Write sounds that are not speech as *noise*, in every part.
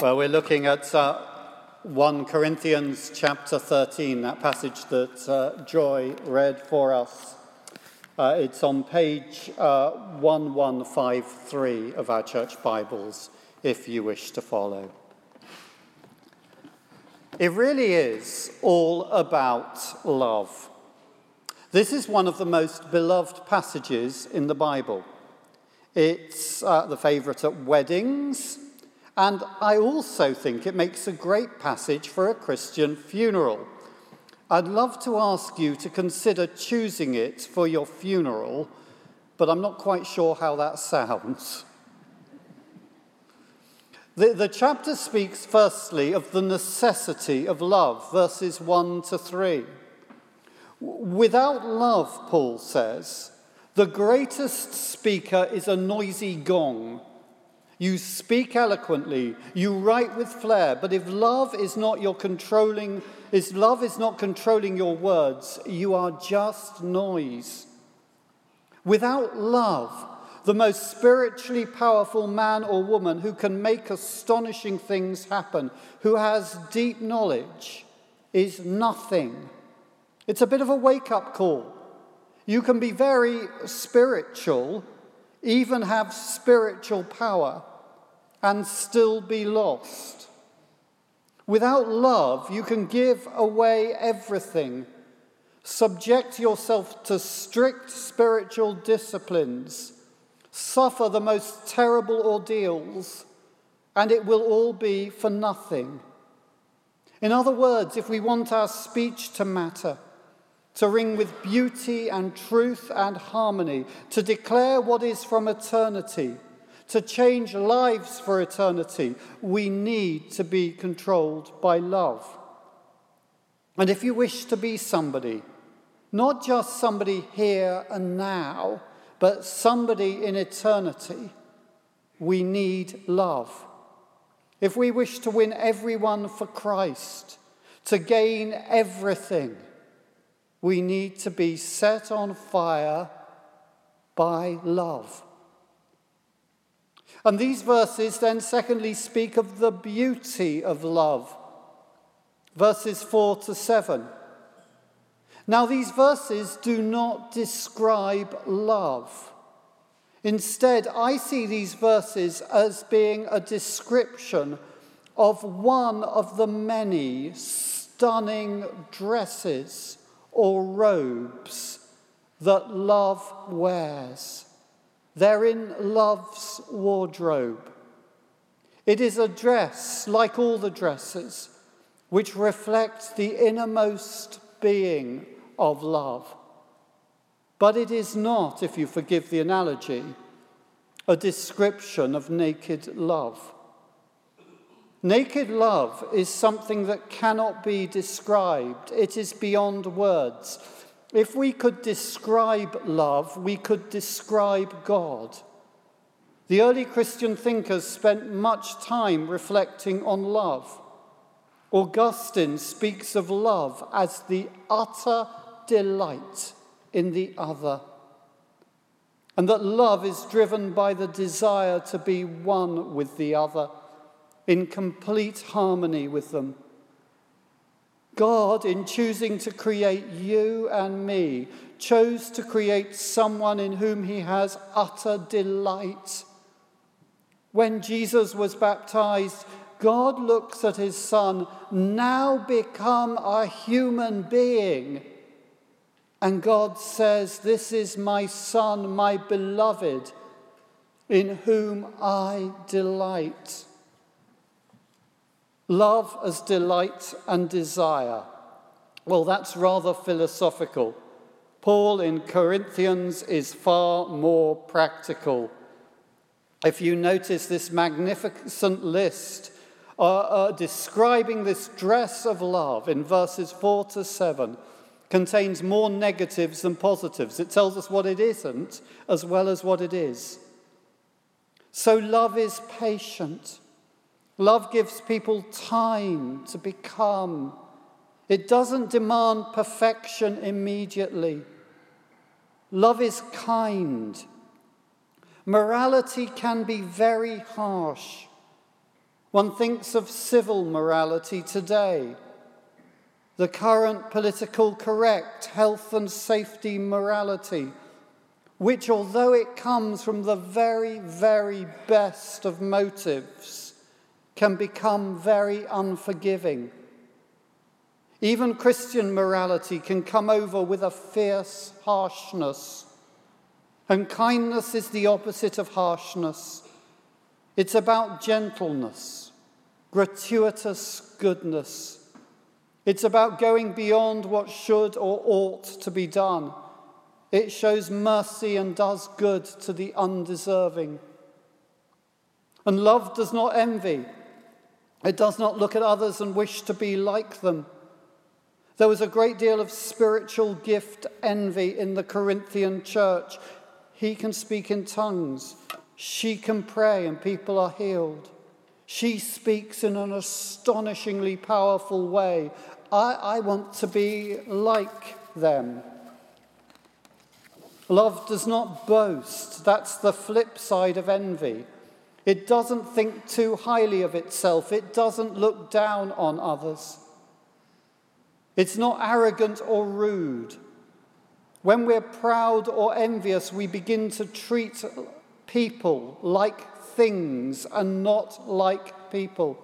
Well, we're looking at uh, 1 Corinthians chapter 13, that passage that uh, Joy read for us. Uh, it's on page uh, 1153 of our church Bibles, if you wish to follow. It really is all about love. This is one of the most beloved passages in the Bible. It's uh, the favourite at weddings and I also think it makes a great passage for a Christian funeral. I'd love to ask you to consider choosing it for your funeral, but I'm not quite sure how that sounds. The, the chapter speaks firstly of the necessity of love, verses 1 to 3. Without love, Paul says, the greatest speaker is a noisy gong you speak eloquently, you write with flair, but if love is not your controlling, if love is not controlling your words, you are just noise. Without love, the most spiritually powerful man or woman who can make astonishing things happen, who has deep knowledge, is nothing. It's a bit of a wake up call. You can be very spiritual, even have spiritual power, and still be lost. Without love, you can give away everything, subject yourself to strict spiritual disciplines, suffer the most terrible ordeals, and it will all be for nothing. In other words, if we want our speech to matter, to ring with beauty and truth and harmony, to declare what is from eternity, to change lives for eternity, we need to be controlled by love. And if you wish to be somebody, not just somebody here and now, but somebody in eternity, we need love. If we wish to win everyone for Christ, to gain everything, we need to be set on fire by love. And these verses then, secondly, speak of the beauty of love. Verses 4 to 7. Now, these verses do not describe love. Instead, I see these verses as being a description of one of the many stunning dresses or robes that love wears. They're in love's wardrobe. It is a dress, like all the dresses, which reflects the innermost being of love. But it is not, if you forgive the analogy, a description of naked love. Naked love is something that cannot be described, it is beyond words. If we could describe love, we could describe God. The early Christian thinkers spent much time reflecting on love. Augustine speaks of love as the utter delight in the other, and that love is driven by the desire to be one with the other, in complete harmony with them. God, in choosing to create you and me, chose to create someone in whom he has utter delight. When Jesus was baptized, God looks at his son, now become a human being. And God says, This is my son, my beloved, in whom I delight. Love as delight and desire. Well, that's rather philosophical. Paul in Corinthians is far more practical. If you notice this magnificent list uh, uh, describing this dress of love in verses 4 to 7, contains more negatives than positives. It tells us what it isn't as well as what it is. So, love is patient. Love gives people time to become. It doesn't demand perfection immediately. Love is kind. Morality can be very harsh. One thinks of civil morality today, the current political correct health and safety morality, which, although it comes from the very, very best of motives, can become very unforgiving. Even Christian morality can come over with a fierce harshness. And kindness is the opposite of harshness. It's about gentleness, gratuitous goodness. It's about going beyond what should or ought to be done. It shows mercy and does good to the undeserving. And love does not envy. It does not look at others and wish to be like them. There was a great deal of spiritual gift envy in the Corinthian church. He can speak in tongues. She can pray and people are healed. She speaks in an astonishingly powerful way. I, I want to be like them. Love does not boast. That's the flip side of envy. It doesn't think too highly of itself, it doesn't look down on others. It's not arrogant or rude. When we're proud or envious, we begin to treat people like things and not like people.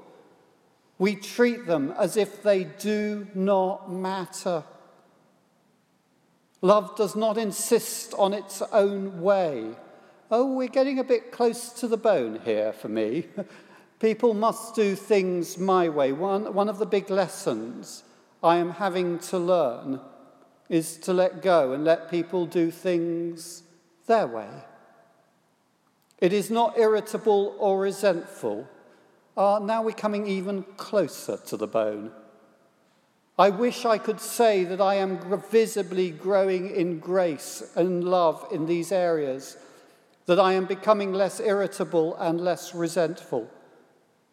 We treat them as if they do not matter. Love does not insist on its own way. Oh, we're getting a bit close to the bone here for me. *laughs* People must do things my way. One, one of the big lessons I am having to learn is to let go and let people do things their way. It is not irritable or resentful. Ah, now we're coming even closer to the bone. I wish I could say that I am visibly growing in grace and love in these areas, that I am becoming less irritable and less resentful.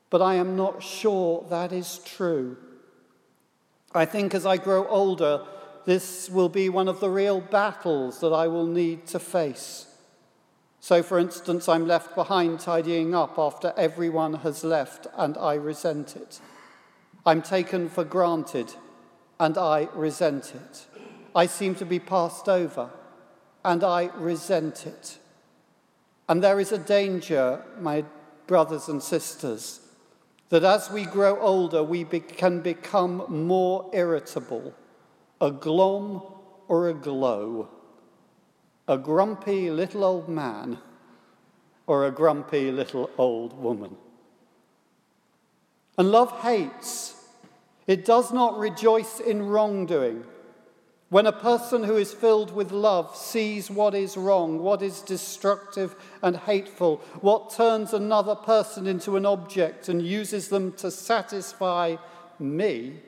But I am not sure that is true. I think as I grow older, this will be one of the real battles that I will need to face. So, for instance, I'm left behind tidying up after everyone has left and I resent it. I'm taken for granted and I resent it. I seem to be passed over and I resent it. And there is a danger, my brothers and sisters, that as we grow older, we be- can become more irritable, a glom or a glow a grumpy little old man or a grumpy little old woman. And love hates. It does not rejoice in wrongdoing. When a person who is filled with love sees what is wrong, what is destructive and hateful, what turns another person into an object and uses them to satisfy me,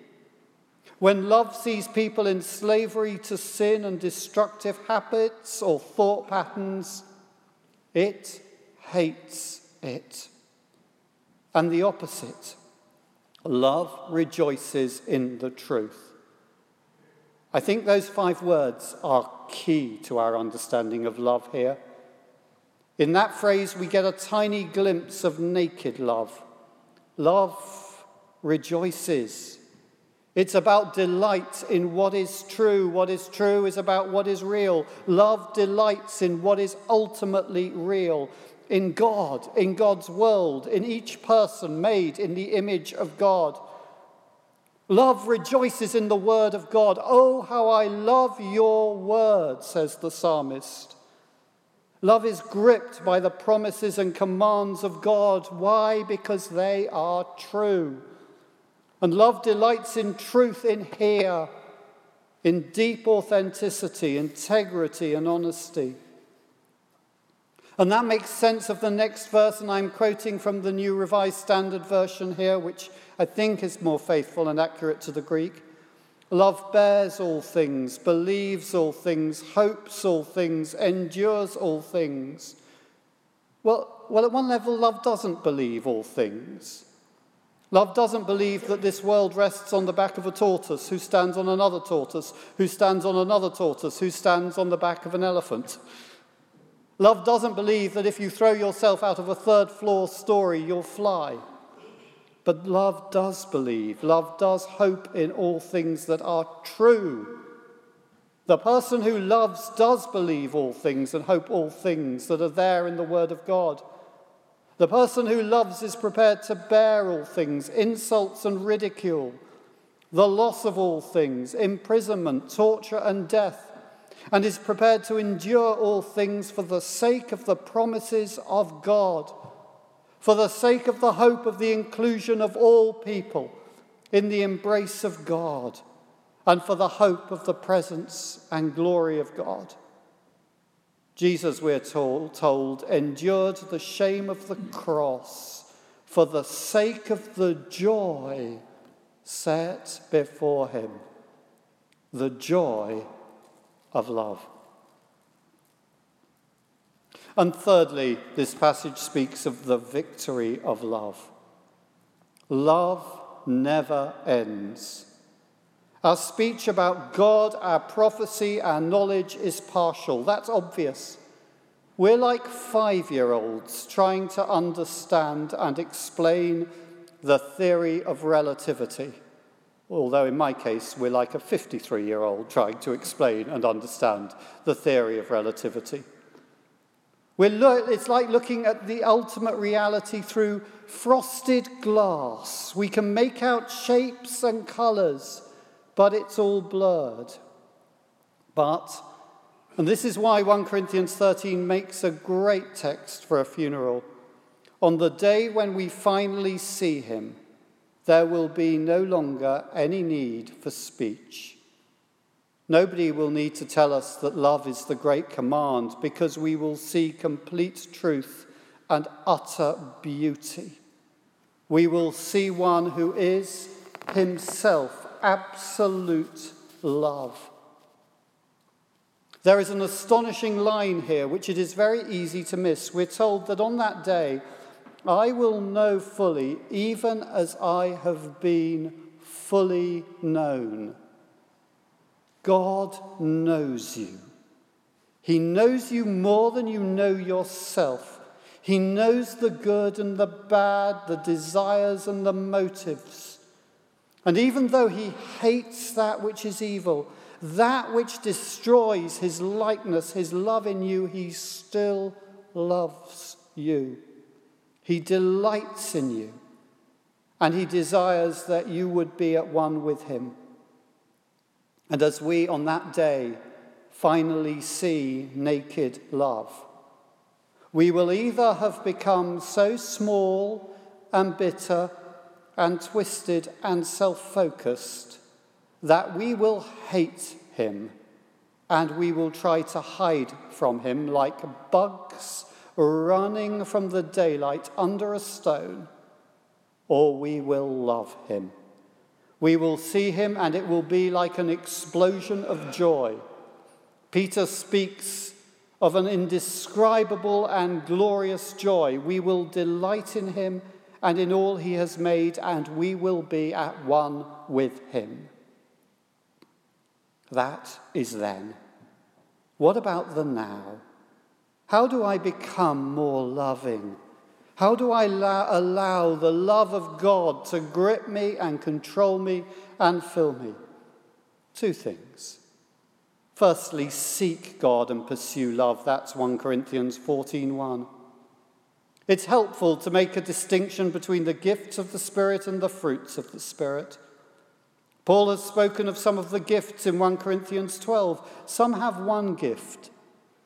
when love sees people in slavery to sin and destructive habits or thought patterns, it hates it. And the opposite love rejoices in the truth. I think those five words are key to our understanding of love here. In that phrase, we get a tiny glimpse of naked love. Love rejoices it's about delight in what is true. What is true is about what is real. Love delights in what is ultimately real, in God, in God's world, in each person made in the image of God. Love rejoices in the word of God. Oh, how I love your word, says the psalmist. Love is gripped by the promises and commands of God. Why? Because they are true. And love delights in truth in here, in deep authenticity, integrity, and honesty. And that makes sense of the next verse, and I'm quoting from the New Revised Standard Version here, which I think is more faithful and accurate to the Greek. Love bears all things, believes all things, hopes all things, endures all things. Well, well, at one level, love doesn't believe all things. Love doesn't believe that this world rests on the back of a tortoise who stands on another tortoise, who stands on another tortoise, who stands on the back of an elephant. Love doesn't believe that if you throw yourself out of a third floor story, you'll fly. But love does believe, love does hope in all things that are true. The person who loves does believe all things and hope all things that are there in the Word of God. The person who loves is prepared to bear all things, insults and ridicule, the loss of all things, imprisonment, torture, and death, and is prepared to endure all things for the sake of the promises of God for the sake of the hope of the inclusion of all people in the embrace of God, and for the hope of the presence and glory of God. Jesus, we're told, endured the shame of the cross for the sake of the joy set before him, the joy of love. And thirdly, this passage speaks of the victory of love. Love never ends. Our speech about God, our prophecy, our knowledge is partial. That's obvious. We're like five year olds trying to understand and explain the theory of relativity. Although, in my case, we're like a 53 year old trying to explain and understand the theory of relativity. Lo- it's like looking at the ultimate reality through frosted glass. We can make out shapes and colours, but it's all blurred. But, and this is why 1 Corinthians 13 makes a great text for a funeral. On the day when we finally see him, there will be no longer any need for speech. Nobody will need to tell us that love is the great command because we will see complete truth and utter beauty. We will see one who is himself absolute love. There is an astonishing line here which it is very easy to miss. We're told that on that day, I will know fully, even as I have been fully known. God knows you. He knows you more than you know yourself. He knows the good and the bad, the desires and the motives. And even though he hates that which is evil, that which destroys his likeness, his love in you, he still loves you. He delights in you. And he desires that you would be at one with him. And as we on that day finally see naked love, we will either have become so small and bitter and twisted and self focused that we will hate him and we will try to hide from him like bugs running from the daylight under a stone, or we will love him we will see him, and it will be like an explosion of joy. Peter speaks of an indescribable and glorious joy. We will delight in him and in all he has made, and we will be at one with him. That is then. What about the now? How do I become more loving? How do I allow the love of God to grip me and control me and fill me? Two things. Firstly, seek God and pursue love. That's 1 Corinthians 14:1. It's helpful to make a distinction between the gifts of the Spirit and the fruits of the Spirit. Paul has spoken of some of the gifts in 1 Corinthians 12. Some have one gift,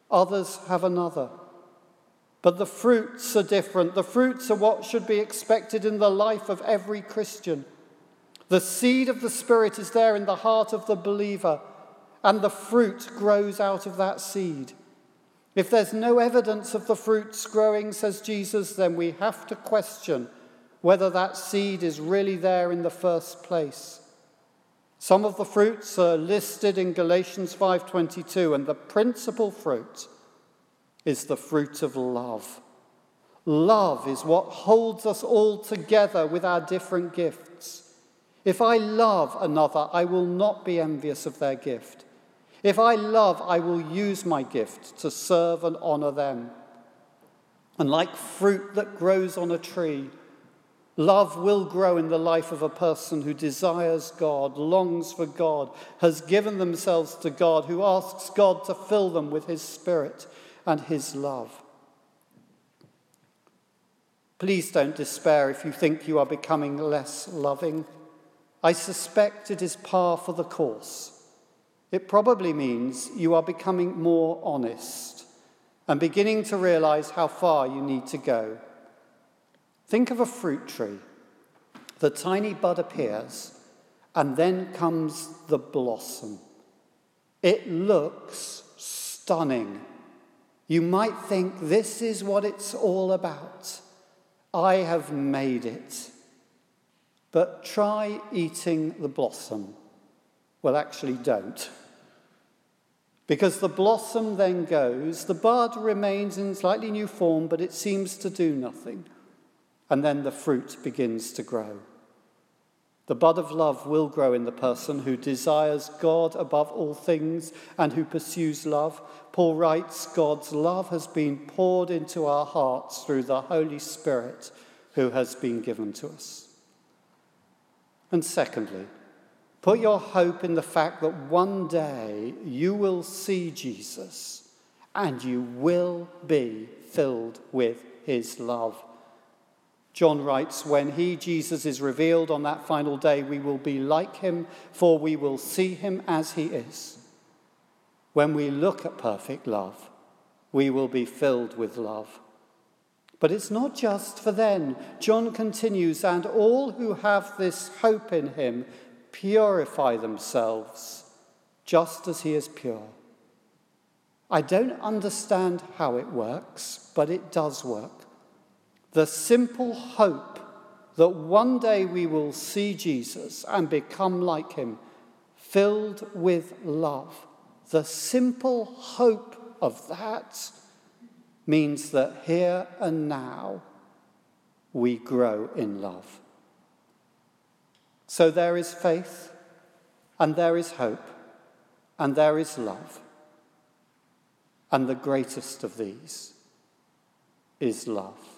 others have another. But the fruits are different. The fruits are what should be expected in the life of every Christian. The seed of the Spirit is there in the heart of the believer, and the fruit grows out of that seed. If there's no evidence of the fruits growing, says Jesus, then we have to question whether that seed is really there in the first place. Some of the fruits are listed in Galatians 5:22 and the principal fruit is the fruit of love. Love is what holds us all together with our different gifts. If I love another, I will not be envious of their gift. If I love, I will use my gift to serve and honor them. And like fruit that grows on a tree, Love will grow in the life of a person who desires God, longs for God, has given themselves to God, who asks God to fill them with His Spirit and His love. Please don't despair if you think you are becoming less loving. I suspect it is par for the course. It probably means you are becoming more honest and beginning to realize how far you need to go. Think of a fruit tree. The tiny bud appears, and then comes the blossom. It looks stunning. You might think this is what it's all about. I have made it. But try eating the blossom. Well, actually, don't. Because the blossom then goes, the bud remains in slightly new form, but it seems to do nothing and then the fruit begins to grow. The bud of love will grow in the person who desires God above all things and who pursues love. Paul writes God's love has been poured into our hearts through the Holy Spirit who has been given to us. And secondly, put your hope in the fact that one day you will see Jesus and you will be filled with his love. John writes, When he, Jesus, is revealed on that final day, we will be like him, for we will see him as he is. When we look at perfect love, we will be filled with love. But it's not just for then. John continues, and all who have this hope in him purify themselves, just as he is pure. I don't understand how it works, but it does work the simple hope that one day we will see Jesus and become like him, filled with love. The simple hope of that means that here and now we grow in love. So there is faith, and there is hope, and there is love. And the greatest of these is love.